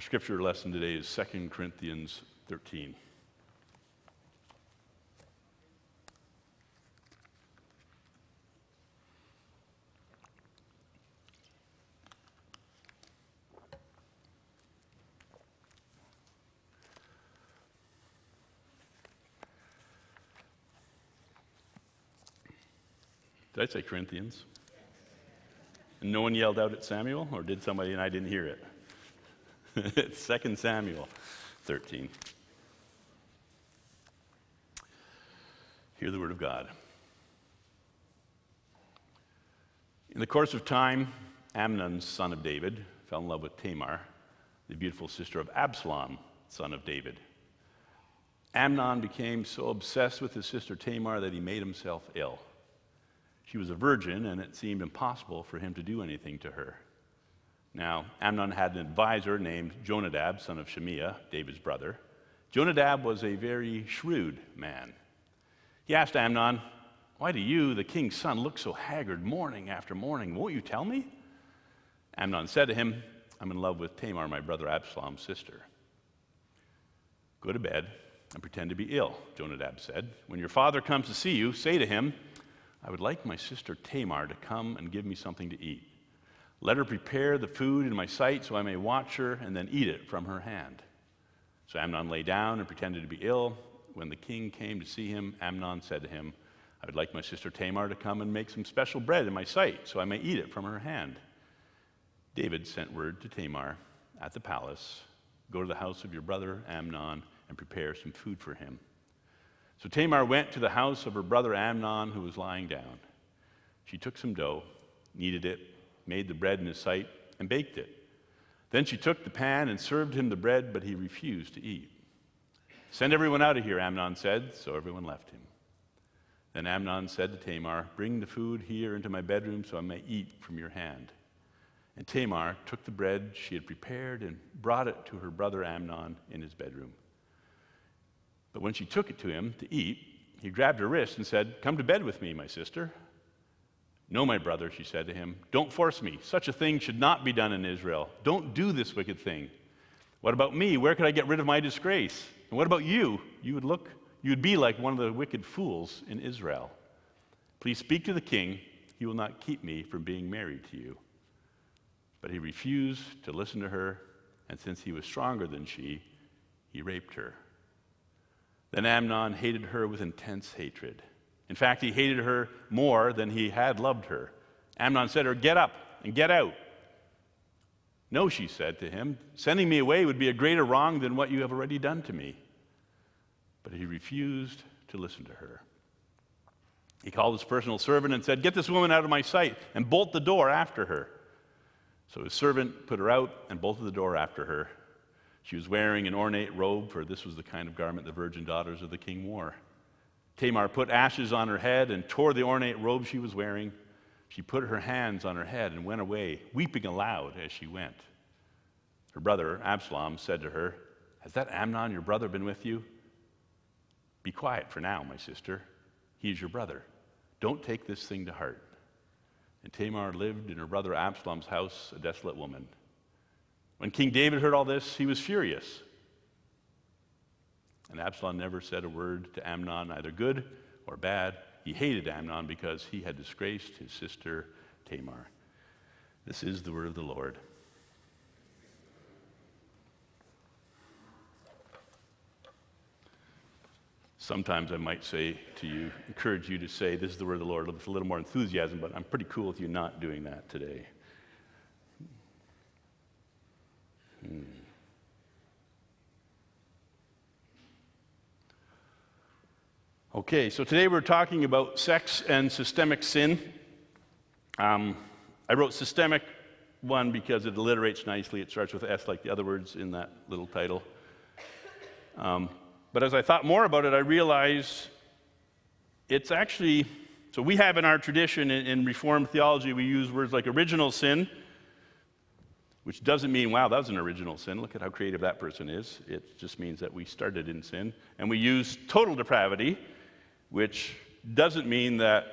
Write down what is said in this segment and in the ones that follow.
Our scripture lesson today is 2 Corinthians 13. Did I say Corinthians? And no one yelled out at Samuel, or did somebody and I didn't hear it? it's 2 Samuel 13. Hear the word of God. In the course of time, Amnon, son of David, fell in love with Tamar, the beautiful sister of Absalom, son of David. Amnon became so obsessed with his sister Tamar that he made himself ill. She was a virgin, and it seemed impossible for him to do anything to her. Now, Amnon had an advisor named Jonadab, son of Shimeah, David's brother. Jonadab was a very shrewd man. He asked Amnon, Why do you, the king's son, look so haggard morning after morning? Won't you tell me? Amnon said to him, I'm in love with Tamar, my brother Absalom's sister. Go to bed and pretend to be ill, Jonadab said. When your father comes to see you, say to him, I would like my sister Tamar to come and give me something to eat. Let her prepare the food in my sight so I may watch her and then eat it from her hand. So Amnon lay down and pretended to be ill. When the king came to see him, Amnon said to him, I would like my sister Tamar to come and make some special bread in my sight so I may eat it from her hand. David sent word to Tamar at the palace Go to the house of your brother Amnon and prepare some food for him. So Tamar went to the house of her brother Amnon, who was lying down. She took some dough, kneaded it, made the bread in his sight, and baked it. Then she took the pan and served him the bread, but he refused to eat. Send everyone out of here, Amnon said, so everyone left him. Then Amnon said to Tamar, Bring the food here into my bedroom so I may eat from your hand. And Tamar took the bread she had prepared and brought it to her brother Amnon in his bedroom. But when she took it to him to eat, he grabbed her wrist and said, Come to bed with me, my sister. No, my brother, she said to him, don't force me. Such a thing should not be done in Israel. Don't do this wicked thing. What about me? Where could I get rid of my disgrace? And what about you? You would look, you would be like one of the wicked fools in Israel. Please speak to the king. He will not keep me from being married to you. But he refused to listen to her, and since he was stronger than she, he raped her. Then Amnon hated her with intense hatred. In fact, he hated her more than he had loved her. Amnon said to her, Get up and get out. No, she said to him, sending me away would be a greater wrong than what you have already done to me. But he refused to listen to her. He called his personal servant and said, Get this woman out of my sight and bolt the door after her. So his servant put her out and bolted the door after her. She was wearing an ornate robe, for this was the kind of garment the virgin daughters of the king wore. Tamar put ashes on her head and tore the ornate robe she was wearing. She put her hands on her head and went away, weeping aloud as she went. Her brother, Absalom, said to her, Has that Amnon, your brother, been with you? Be quiet for now, my sister. He is your brother. Don't take this thing to heart. And Tamar lived in her brother Absalom's house, a desolate woman. When King David heard all this, he was furious. And Absalom never said a word to Amnon, either good or bad. He hated Amnon because he had disgraced his sister Tamar. This is the word of the Lord. Sometimes I might say to you, encourage you to say, This is the word of the Lord with a little more enthusiasm, but I'm pretty cool with you not doing that today. Hmm. Okay, so today we're talking about sex and systemic sin. Um, I wrote systemic one because it alliterates nicely. It starts with S like the other words in that little title. Um, but as I thought more about it, I realized it's actually, so we have in our tradition in, in Reformed theology, we use words like original sin which doesn't mean, wow, that was an original sin. Look at how creative that person is. It just means that we started in sin. And we use total depravity, which doesn't mean that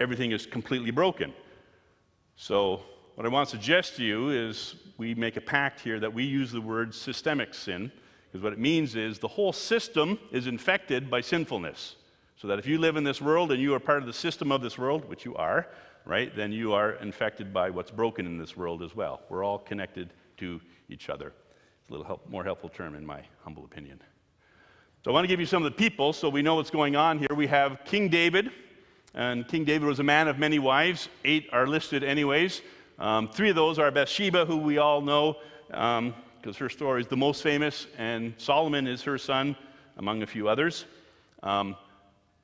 everything is completely broken. So what I want to suggest to you is we make a pact here that we use the word systemic sin, because what it means is the whole system is infected by sinfulness. So that if you live in this world and you are part of the system of this world, which you are, right, then you are infected by what's broken in this world as well. We're all connected to each other. It's a little help, more helpful term, in my humble opinion. So I want to give you some of the people so we know what's going on here. We have King David, and King David was a man of many wives. Eight are listed, anyways. Um, three of those are Bathsheba, who we all know because um, her story is the most famous, and Solomon is her son, among a few others. Um,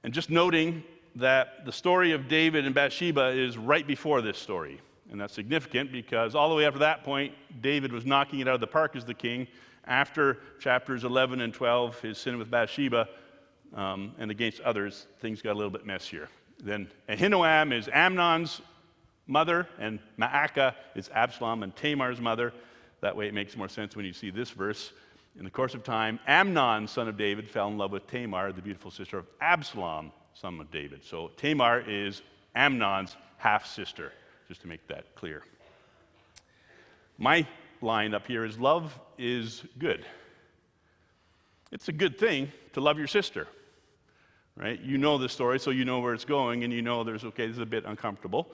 and just noting that the story of David and Bathsheba is right before this story. And that's significant because all the way up to that point, David was knocking it out of the park as the king. After chapters 11 and 12, his sin with Bathsheba um, and against others, things got a little bit messier. Then Ahinoam is Amnon's mother, and Maacah is Absalom and Tamar's mother. That way it makes more sense when you see this verse. In the course of time, Amnon, son of David, fell in love with Tamar, the beautiful sister of Absalom, son of David. So Tamar is Amnon's half sister, just to make that clear. My line up here is love is good. It's a good thing to love your sister, right? You know the story, so you know where it's going, and you know there's, okay, this is a bit uncomfortable.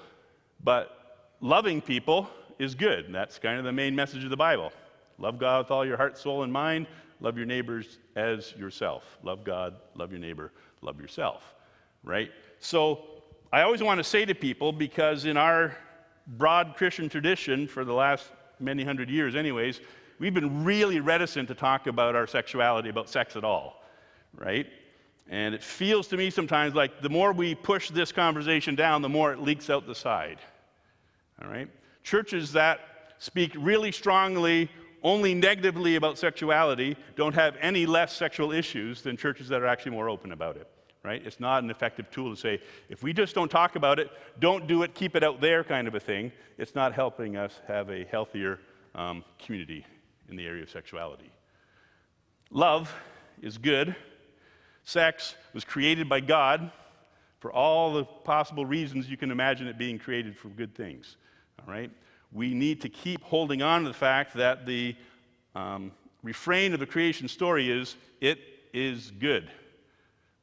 But loving people is good. That's kind of the main message of the Bible. Love God with all your heart, soul, and mind. Love your neighbors as yourself. Love God, love your neighbor, love yourself, right? So I always want to say to people, because in our broad Christian tradition for the last many hundred years, anyways, we've been really reticent to talk about our sexuality, about sex at all, right? And it feels to me sometimes like the more we push this conversation down, the more it leaks out the side. All right? Churches that speak really strongly only negatively about sexuality don't have any less sexual issues than churches that are actually more open about it. Right? It's not an effective tool to say, if we just don't talk about it, don't do it, keep it out there kind of a thing. It's not helping us have a healthier um, community in the area of sexuality. Love is good. Sex was created by God for all the possible reasons you can imagine it being created for good things. All right? we need to keep holding on to the fact that the um, refrain of the creation story is, it is good.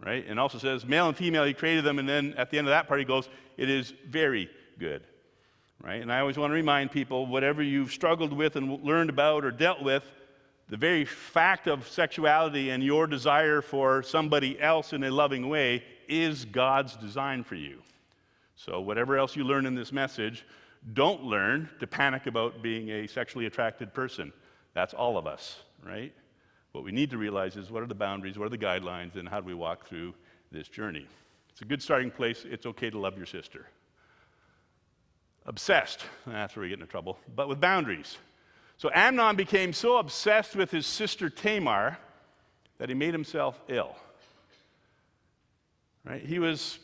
Right? And also says, male and female, he created them, and then at the end of that part, he goes, it is very good. Right? And I always want to remind people whatever you've struggled with and learned about or dealt with, the very fact of sexuality and your desire for somebody else in a loving way is God's design for you. So, whatever else you learn in this message, don't learn to panic about being a sexually attracted person. That's all of us, right? What we need to realize is what are the boundaries, what are the guidelines, and how do we walk through this journey? It's a good starting place. It's okay to love your sister. Obsessed, that's where we get into trouble, but with boundaries. So Amnon became so obsessed with his sister Tamar that he made himself ill. Right? He was,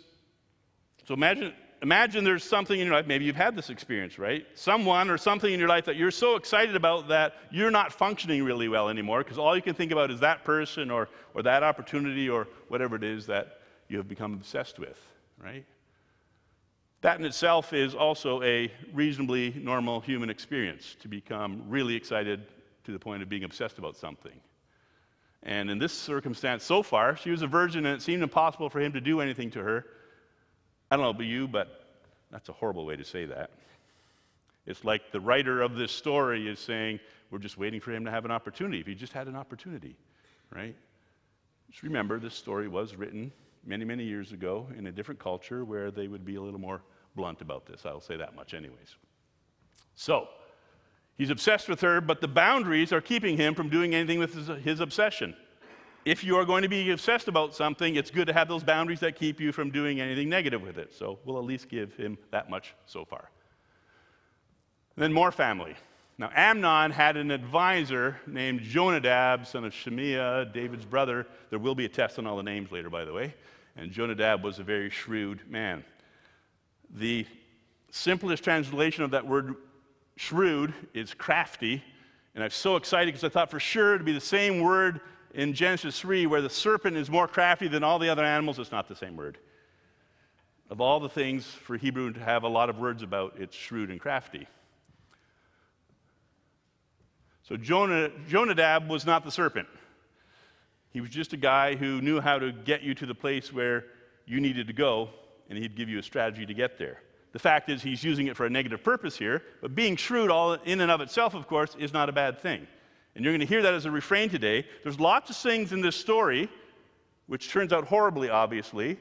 so imagine imagine there's something in your life, maybe you've had this experience, right? Someone or something in your life that you're so excited about that you're not functioning really well anymore because all you can think about is that person or, or that opportunity or whatever it is that you have become obsessed with, right? That in itself is also a reasonably normal human experience to become really excited to the point of being obsessed about something. And in this circumstance, so far, she was a virgin and it seemed impossible for him to do anything to her. I don't know about you, but that's a horrible way to say that. It's like the writer of this story is saying, we're just waiting for him to have an opportunity. If he just had an opportunity, right? Just remember, this story was written many, many years ago in a different culture where they would be a little more blunt about this. I'll say that much, anyways. So, he's obsessed with her, but the boundaries are keeping him from doing anything with his, his obsession if you are going to be obsessed about something, it's good to have those boundaries that keep you from doing anything negative with it. So we'll at least give him that much so far. Then more family. Now, Amnon had an advisor named Jonadab, son of Shimeah, David's brother. There will be a test on all the names later, by the way. And Jonadab was a very shrewd man. The simplest translation of that word shrewd is crafty. And I'm so excited because I thought for sure it'd be the same word in Genesis 3 where the serpent is more crafty than all the other animals, it's not the same word. Of all the things for Hebrew to have a lot of words about, it's shrewd and crafty. So Jonadab was not the serpent. He was just a guy who knew how to get you to the place where you needed to go, and he'd give you a strategy to get there. The fact is, he's using it for a negative purpose here, but being shrewd, all in and of itself, of course, is not a bad thing. And you're going to hear that as a refrain today. There's lots of things in this story, which turns out horribly, obviously.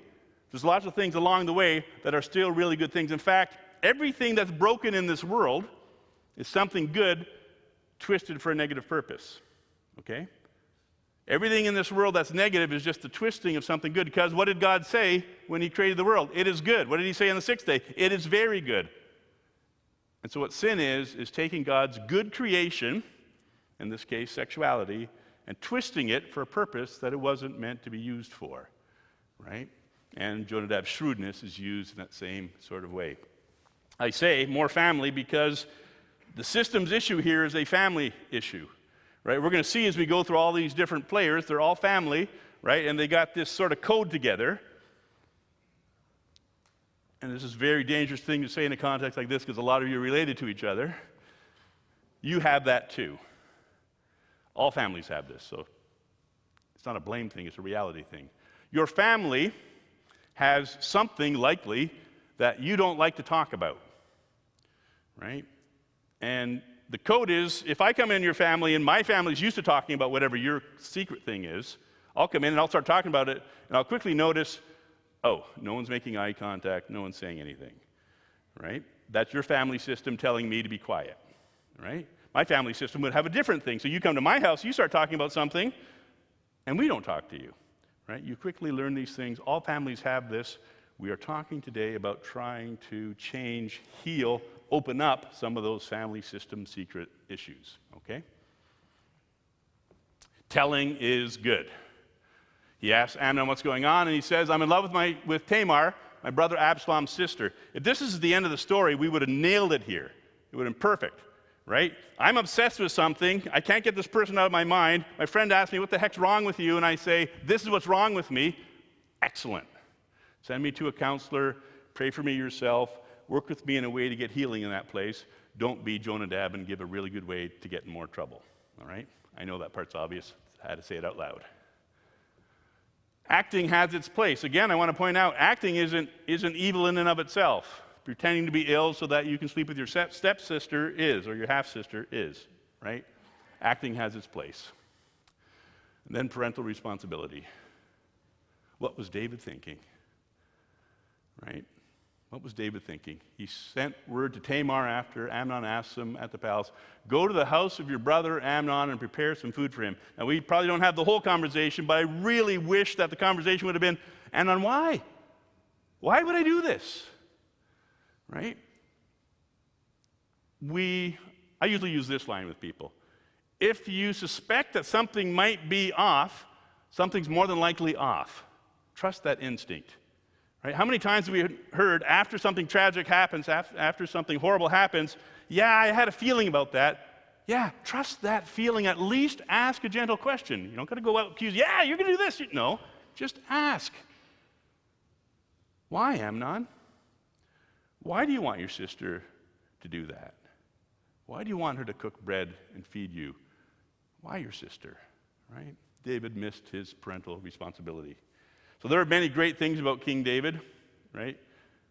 There's lots of things along the way that are still really good things. In fact, everything that's broken in this world is something good twisted for a negative purpose. Okay? Everything in this world that's negative is just the twisting of something good. Because what did God say when He created the world? It is good. What did He say on the sixth day? It is very good. And so, what sin is, is taking God's good creation, in this case, sexuality, and twisting it for a purpose that it wasn't meant to be used for. Right? And Jonadab's shrewdness is used in that same sort of way. I say more family because the systems issue here is a family issue right? We're going to see as we go through all these different players, they're all family, right? And they got this sort of code together. And this is a very dangerous thing to say in a context like this because a lot of you are related to each other. You have that too. All families have this, so it's not a blame thing, it's a reality thing. Your family has something likely that you don't like to talk about, right? And the code is if I come in your family and my family's used to talking about whatever your secret thing is, I'll come in and I'll start talking about it, and I'll quickly notice, oh, no one's making eye contact, no one's saying anything, right? That's your family system telling me to be quiet, right? My family system would have a different thing. So you come to my house, you start talking about something, and we don't talk to you, right? You quickly learn these things. All families have this. We are talking today about trying to change, heal open up some of those family system secret issues, okay? Telling is good. He asks Amnon what's going on, and he says, I'm in love with, my, with Tamar, my brother Absalom's sister. If this is the end of the story, we would have nailed it here. It would have been perfect, right? I'm obsessed with something. I can't get this person out of my mind. My friend asks me, What the heck's wrong with you? And I say, This is what's wrong with me. Excellent. Send me to a counselor. Pray for me yourself work with me in a way to get healing in that place. Don't be Jonadab and give a really good way to get in more trouble. All right? I know that part's obvious. I had to say it out loud. Acting has its place. Again, I want to point out acting isn't, isn't evil in and of itself. Pretending to be ill so that you can sleep with your stepsister is, or your half sister is, right? Acting has its place. And then parental responsibility. What was David thinking? Right? What was David thinking? He sent word to Tamar after Amnon asked him at the palace, Go to the house of your brother Amnon and prepare some food for him. Now, we probably don't have the whole conversation, but I really wish that the conversation would have been, Amnon, why? Why would I do this? Right? We, I usually use this line with people. If you suspect that something might be off, something's more than likely off. Trust that instinct. Right? How many times have we heard after something tragic happens, after something horrible happens, yeah, I had a feeling about that. Yeah, trust that feeling. At least ask a gentle question. You don't got to go out and accuse, yeah, you're going to do this. No, just ask. Why, Amnon? Why do you want your sister to do that? Why do you want her to cook bread and feed you? Why your sister? Right? David missed his parental responsibility. So there are many great things about King David, right?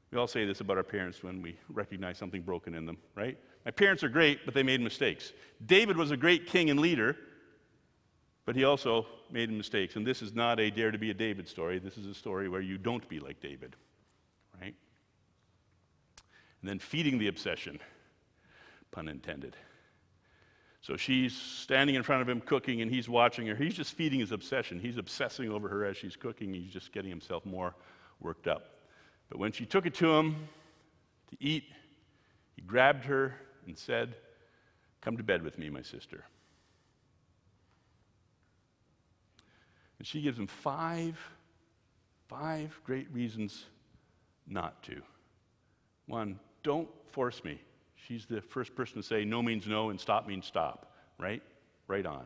We all say this about our parents when we recognize something broken in them, right? My parents are great, but they made mistakes. David was a great king and leader, but he also made mistakes. And this is not a dare to be a David story. This is a story where you don't be like David? And then feeding the obsession, pun intended. So she's standing in front of him cooking and he's watching her. He's just feeding his obsession. He's obsessing over her as she's cooking. He's just getting himself more worked up. But when she took it to him to eat, he grabbed her and said, Come to bed with me, my sister. And she gives him five, five great reasons not to. One, don't force me. She's the first person to say no means no and stop means stop, right? Right on.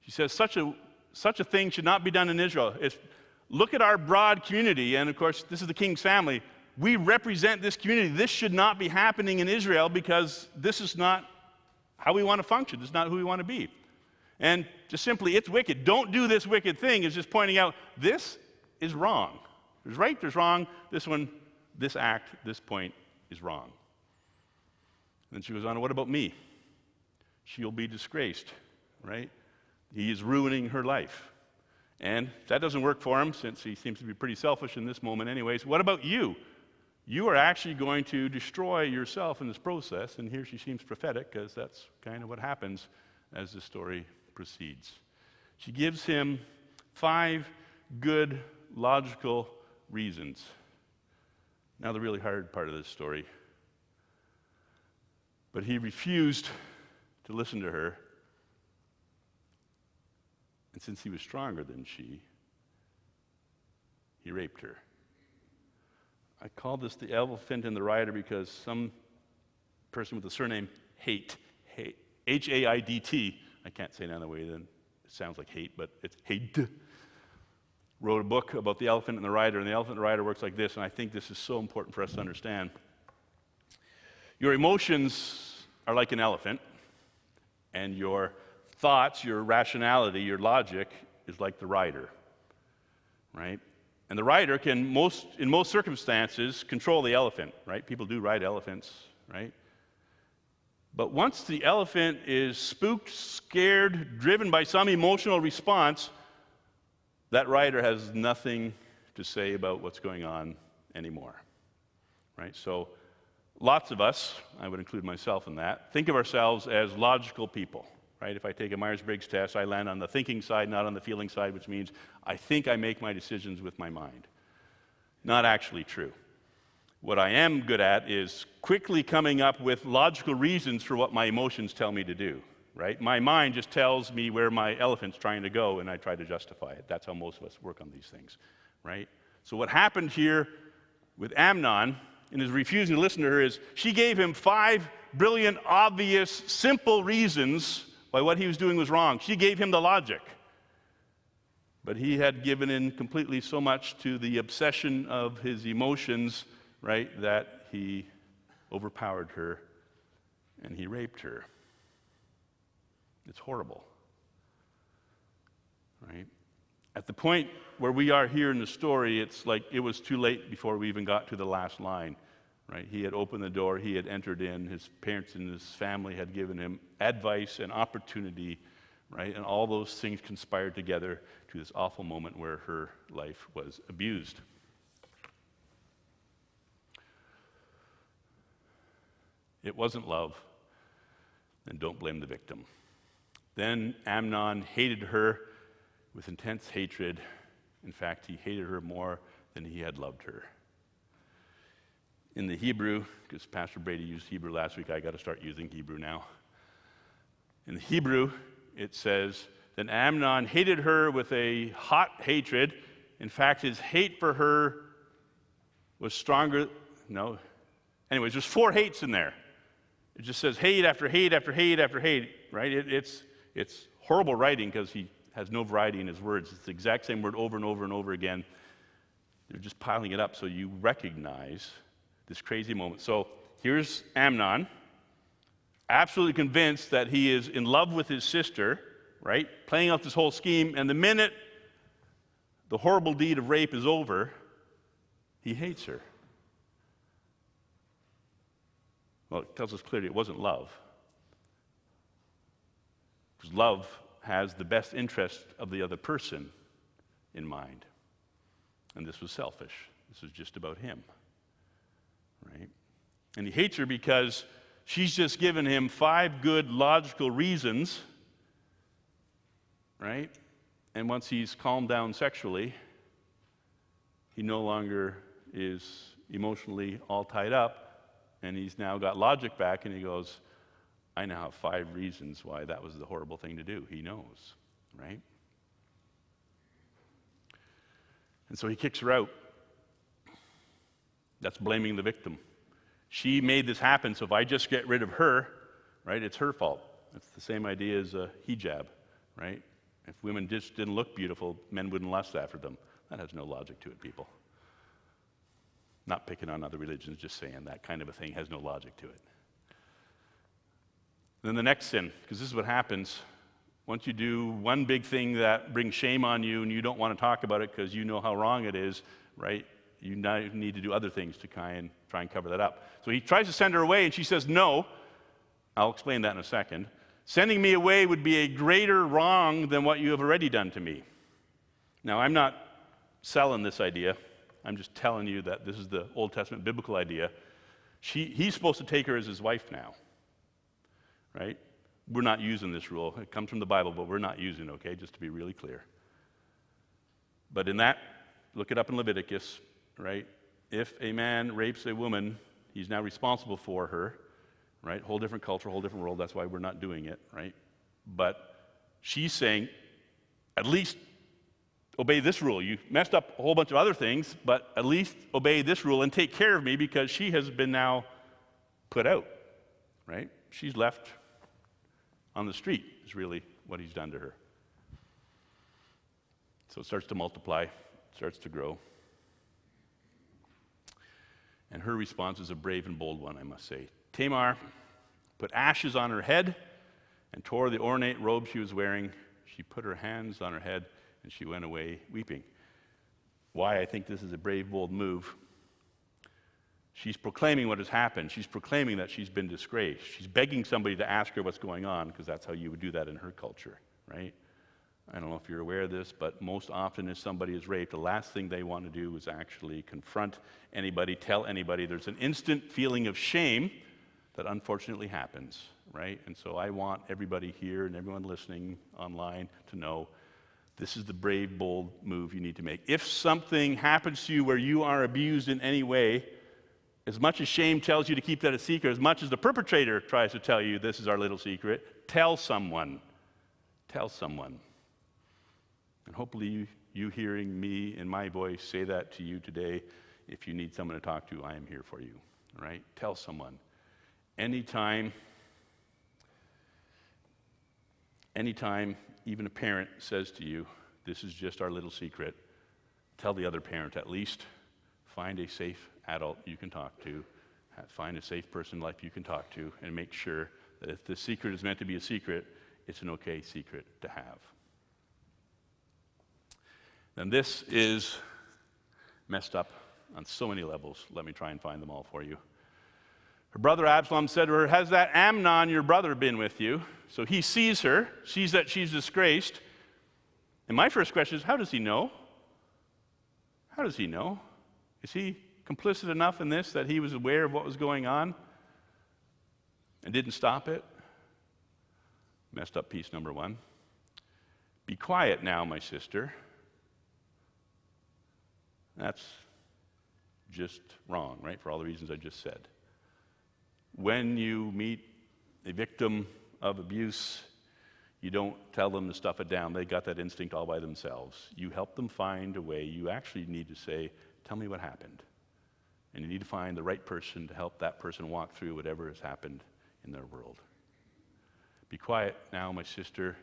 She says such a, such a thing should not be done in Israel. It's, look at our broad community, and of course, this is the king's family. We represent this community. This should not be happening in Israel because this is not how we want to function. This is not who we want to be. And just simply, it's wicked. Don't do this wicked thing is just pointing out this is wrong. There's right, there's wrong. This one, this act, this point is wrong. And then she goes on, What about me? She'll be disgraced, right? He is ruining her life. And that doesn't work for him since he seems to be pretty selfish in this moment, anyways. What about you? You are actually going to destroy yourself in this process. And here she seems prophetic because that's kind of what happens as the story proceeds. She gives him five good, logical reasons. Now, the really hard part of this story. But he refused to listen to her. And since he was stronger than she, he raped her. I call this the elephant in the rider because some person with the surname Haidt, H A I D T, I can't say it another way, then it sounds like hate, but it's hate, wrote a book about the elephant and the rider, and the elephant and the rider works like this, and I think this is so important for us to understand. Your emotions are like an elephant, and your thoughts, your rationality, your logic is like the rider, right? And the rider can, most, in most circumstances, control the elephant, right? People do ride elephants, right? But once the elephant is spooked, scared, driven by some emotional response, that rider has nothing to say about what's going on anymore, right? So, lots of us, I would include myself in that, think of ourselves as logical people, right? If I take a Myers Briggs test, I land on the thinking side, not on the feeling side, which means I think I make my decisions with my mind. Not actually true. What I am good at is quickly coming up with logical reasons for what my emotions tell me to do, right? My mind just tells me where my elephant's trying to go, and I try to justify it. That's how most of us work on these things, right? So, what happened here with Amnon in his refusing to listen to her is she gave him five brilliant, obvious, simple reasons why what he was doing was wrong. She gave him the logic. But he had given in completely so much to the obsession of his emotions, right, that he overpowered her and he raped her. It's horrible. Right? At the point where we are here in the story, it's like it was too late before we even got to the last line right? He had opened the door, he had entered in, his parents and his family had given him advice and opportunity, right? And all those things conspired together to this awful moment where her life was abused. It wasn't love, and don't blame the victim. Then Amnon hated her with intense hatred. In fact, he hated her more than he had loved her in the Hebrew, because Pastor Brady used Hebrew last week, I got to start using Hebrew now. In the Hebrew, it says, Then Amnon hated her with a hot hatred. In fact, his hate for her was stronger. No. Anyways, there's four hates in there. It just says hate after hate after hate after hate, right? It, it's, it's horrible writing because he has no variety in his words. It's the exact same word over and over and over again. They're just piling it up so you recognize this crazy moment. So here's Amnon, absolutely convinced that he is in love with his sister, right? Playing out this whole scheme. And the minute the horrible deed of rape is over, he hates her. Well, it tells us clearly it wasn't love. Because love has the best interest of the other person in mind. And this was selfish. This was just about him right? And he hates her because she's just given him five good logical reasons, right? And once he's calmed down sexually, he no longer is emotionally all tied up, and he's now got logic back, and he goes, I now have five reasons why that was the horrible thing to do. He knows, right? And so he kicks her out. That's blaming the victim. She made this happen, so if I just get rid of her, right, it's her fault. It's the same idea as a hijab, right? If women just didn't look beautiful, men wouldn't lust after them. That has no logic to it, people. Not picking on other religions, just saying that kind of a thing has no logic to it. Then the next sin, because this is what happens. Once you do one big thing that brings shame on you and you don't want to talk about it because you know how wrong it is, right? You need to do other things to try and, try and cover that up. So he tries to send her away and she says no. I'll explain that in a second. Sending me away would be a greater wrong than what you have already done to me. Now, I'm not selling this idea. I'm just telling you that this is the Old Testament biblical idea. She, he's supposed to take her as his wife now, right? We're not using this rule. It comes from the Bible, but we're not using it, okay? Just to be really clear. But in that, look it up in Leviticus, right? If a man rapes a woman, he's now responsible for her right? Whole different culture, whole different world. That's why we're not doing it, right? But she's saying, at least obey this rule. You messed up a whole bunch of other things, but at least obey this rule and take care of me because she has been now put out, right? She's left on the street, is really what he's done to her. So it starts to multiply, starts to grow. And her response is a brave and bold one, I must say. Tamar put ashes on her head and tore the ornate robe she was wearing. She put her hands on her head and she went away weeping. Why I think this is a brave, bold move. She's proclaiming what has happened. She's proclaiming that she's been disgraced. She's begging somebody to ask her what's going on because that's how you would do that in her culture, right? I don't know if you're aware of this, but most often, if somebody is raped, the last thing they want to do is actually confront anybody, tell anybody. There's an instant feeling of shame that unfortunately happens, right? And so I want everybody here and everyone listening online to know this is the brave, bold move you need to make. If something happens to you where you are abused in any way, as much as shame tells you to keep that a secret, as much as the perpetrator tries to tell you this is our little secret, tell someone. Tell someone. And hopefully, you, you hearing me and my voice say that to you today, if you need someone to talk to, I am here for you. Right? Tell someone. Anytime, anytime even a parent says to you, This is just our little secret, tell the other parent at least find a safe adult you can talk to, find a safe person in life you can talk to, and make sure that if the secret is meant to be a secret, it's an okay secret to have. And this is messed up on so many levels. Let me try and find them all for you. Her brother Absalom said to her, Has that Amnon, your brother, been with you? So he sees her, sees that she's disgraced. And my first question is, How does he know? How does he know? Is he complicit enough in this that he was aware of what was going on and didn't stop it? Messed up piece number one. Be quiet now, my sister. That's just wrong, right? For all the reasons I just said when you meet a victim of abuse, you don't tell them to stuff it down. They got that instinct all by themselves. You help them find a way. You actually need to say, Tell me what happened. And you need to find the right person to help that person walk through whatever has happened in their world. Be quiet now, my sister.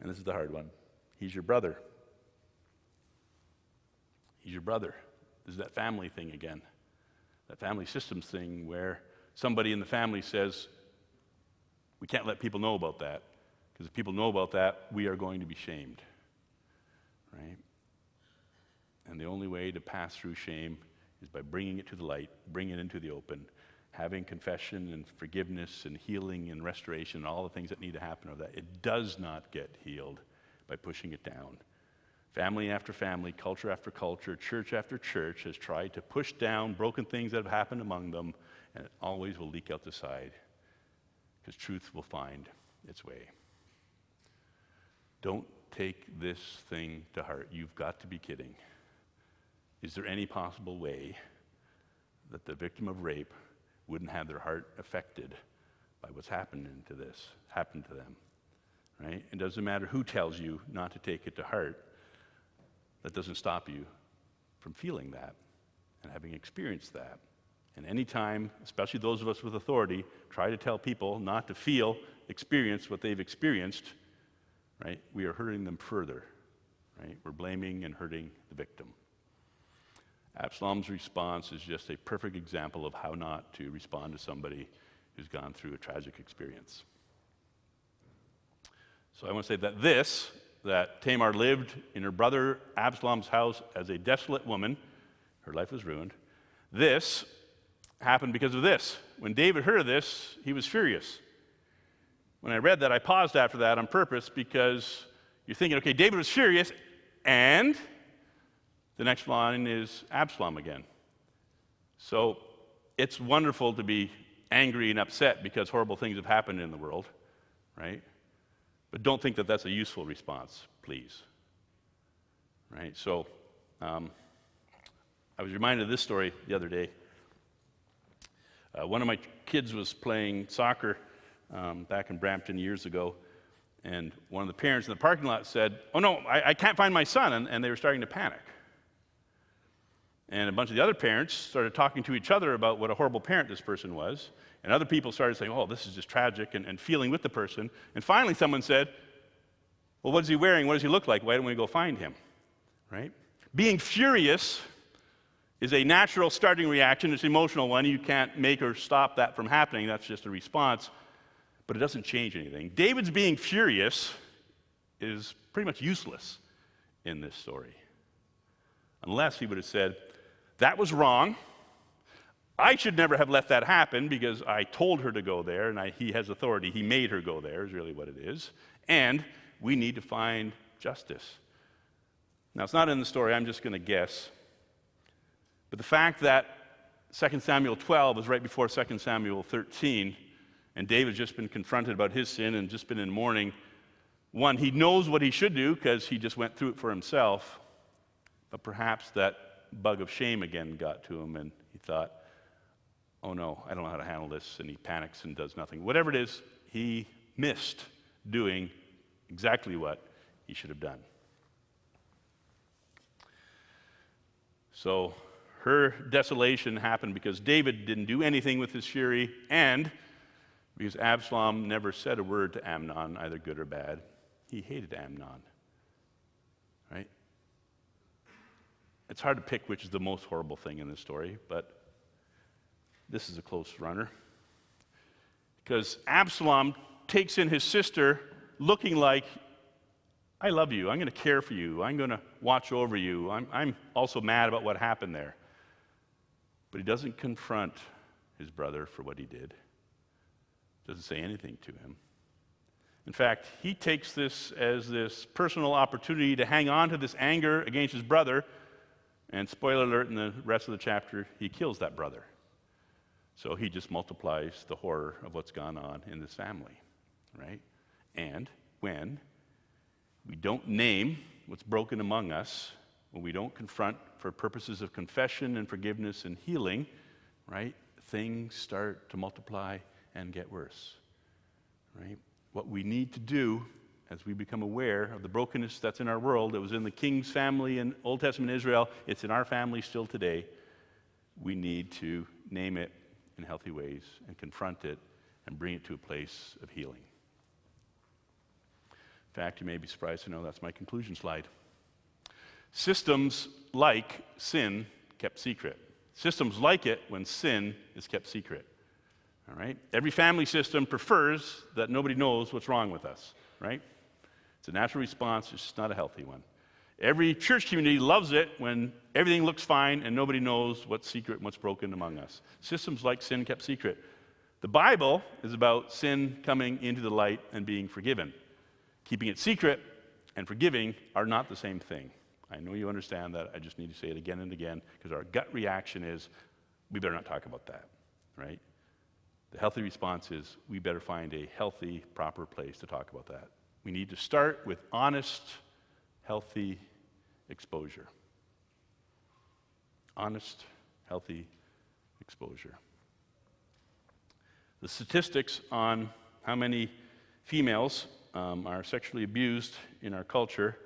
And this is the hard one. He's your brother. He's your brother. This is that family thing again that family systems thing where somebody in the family says, we can't let people know about that, because if people know about that, we are going to be shamed. Right? And the only way to pass through shame is by bringing it to the light, bringing it into the open, having confession and forgiveness and healing and restoration and all the things that need to happen of that. It does not get healed by pushing it down. Family after family, culture after culture, church after church has tried to push down broken things that have happened among them, and it always will leak out the side because truth will find its way. Don't take this thing to heart. You've got to be kidding. Is there any possible way that the victim of rape wouldn't have their heart affected by what's happened to this, happened to them? Right? It doesn't matter who tells you not to take it to heart that doesn't stop you from feeling that and having experienced that. And anytime, especially those of us with authority, try to tell people not to feel, experience what they've experienced, right, we are hurting them further. Right? We're blaming and hurting the victim. Absalom's response is just a perfect example of how not to respond to somebody who's gone through a tragic experience. So I want to say that this, that Tamar lived in her brother Absalom's house as a desolate woman, her life was ruined. This happened because of this. When David heard of this, he was furious. When I read that, I paused after that on purpose because you're thinking, okay, David was furious, and the next line is Absalom again. So it's wonderful to be angry and upset because horrible things have happened in the world, right? But don't think that that's a useful response, please. Right? So um, I was reminded of this story the other day. Uh, one of my kids was playing soccer um, back in Brampton years ago, and one of the parents in the parking lot said, Oh no, I, I can't find my son, and, and they were starting to panic. And a bunch of the other parents started talking to each other about what a horrible parent this person was. And other people started saying, oh, this is just tragic, and, and feeling with the person. And finally, someone said, well, what is he wearing? What does he look like? Why don't we go find him? Right? Being furious is a natural starting reaction. It's an emotional one. You can't make or stop that from happening. That's just a response. But it doesn't change anything. David's being furious is pretty much useless in this story. Unless he would have said, that was wrong. I should never have let that happen because I told her to go there and I, he has authority. He made her go there, is really what it is. And we need to find justice. Now, it's not in the story, I'm just going to guess. But the fact that 2 Samuel 12 is right before 2 Samuel 13, and David's just been confronted about his sin and just been in mourning. One, he knows what he should do because he just went through it for himself, but perhaps that bug of shame again got to him, and he thought, oh no, I don't know how to handle this, and he panics and does nothing. Whatever it is, he missed doing exactly what he should have done. So her desolation happened because David didn't do anything with his fury, and because Absalom never said a word to Amnon, either good or bad. He hated Amnon. Right? It's hard to pick which is the most horrible thing in this story, but this is a close runner. Because Absalom takes in his sister looking like, I love you. I'm going to care for you. I'm going to watch over you. I'm, I'm also mad about what happened there. But he doesn't confront his brother for what he did, doesn't say anything to him. In fact, he takes this as this personal opportunity to hang on to this anger against his brother and spoiler alert, in the rest of the chapter, he kills that brother. So he just multiplies the horror of what's gone on in this family, right? And when we don't name what's broken among us, when we don't confront for purposes of confession and forgiveness and healing, right, things start to multiply and get worse, right? What we need to do as we become aware of the brokenness that's in our world, it was in the king's family in Old Testament Israel, it's in our family still today. We need to name it in healthy ways and confront it and bring it to a place of healing. In fact, you may be surprised to know that's my conclusion slide. Systems like sin kept secret. Systems like it when sin is kept secret. All right? Every family system prefers that nobody knows what's wrong with us, right? It's a natural response, it's just not a healthy one. Every church community loves it when everything looks fine and nobody knows what's secret and what's broken among us. Systems like sin kept secret. The Bible is about sin coming into the light and being forgiven. Keeping it secret and forgiving are not the same thing. I know you understand that. I just need to say it again and again because our gut reaction is we better not talk about that, right? The healthy response is we better find a healthy, proper place to talk about that. We need to start with honest, healthy exposure. Honest, healthy exposure. The statistics on how many females um, are sexually abused in our culture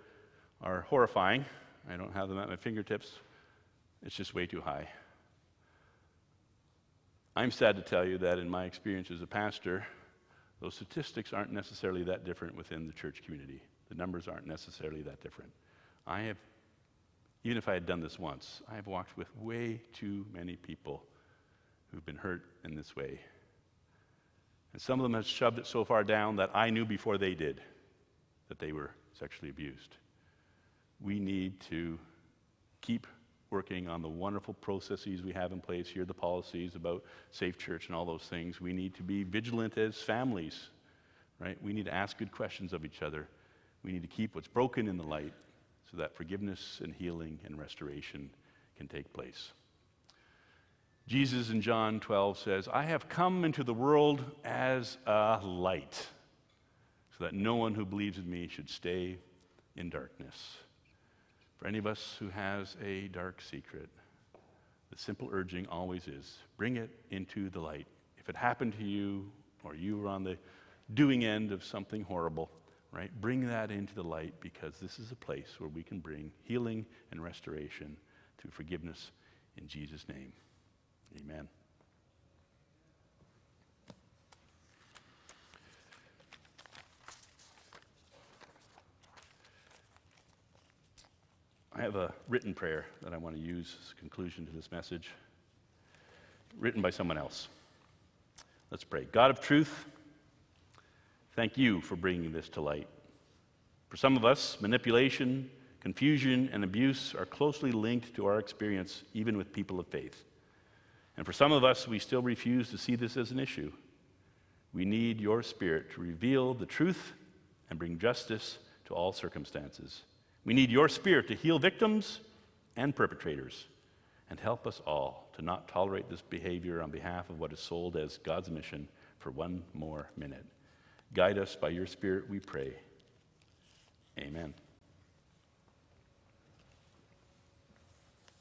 are horrifying. I don't have them at my fingertips. It's just way too high. I'm sad to tell you that in my experience as a pastor, those statistics aren't necessarily that different within the church community. The numbers aren't necessarily that different. I have, even if I had done this once, I have walked with way too many people who've been hurt in this way. And some of them have shoved it so far down that I knew before they did that they were sexually abused. We need to keep working on the wonderful processes we have in place here, the policies about safe church and all those things. We need to be vigilant as families, right? We need to ask good questions of each other. We need to keep what's broken in the light so that forgiveness and healing and restoration can take place. Jesus in John 12 says, I have come into the world as a light, so that no one who believes in me should stay in darkness. For any of us who has a dark secret, the simple urging always is bring it into the light. If it happened to you, or you were on the doing end of something horrible, right, bring that into the light because this is a place where we can bring healing and restoration through forgiveness in Jesus' name. Amen. I have a written prayer that I want to use as a conclusion to this message, written by someone else. Let's pray. God of truth, thank you for bringing this to light. For some of us, manipulation, confusion, and abuse are closely linked to our experience, even with people of faith. And for some of us, we still refuse to see this as an issue. We need your Spirit to reveal the truth and bring justice to all circumstances. We need your Spirit to heal victims and perpetrators and help us all to not tolerate this behavior on behalf of what is sold as God's mission for one more minute. Guide us by your Spirit, we pray. Amen.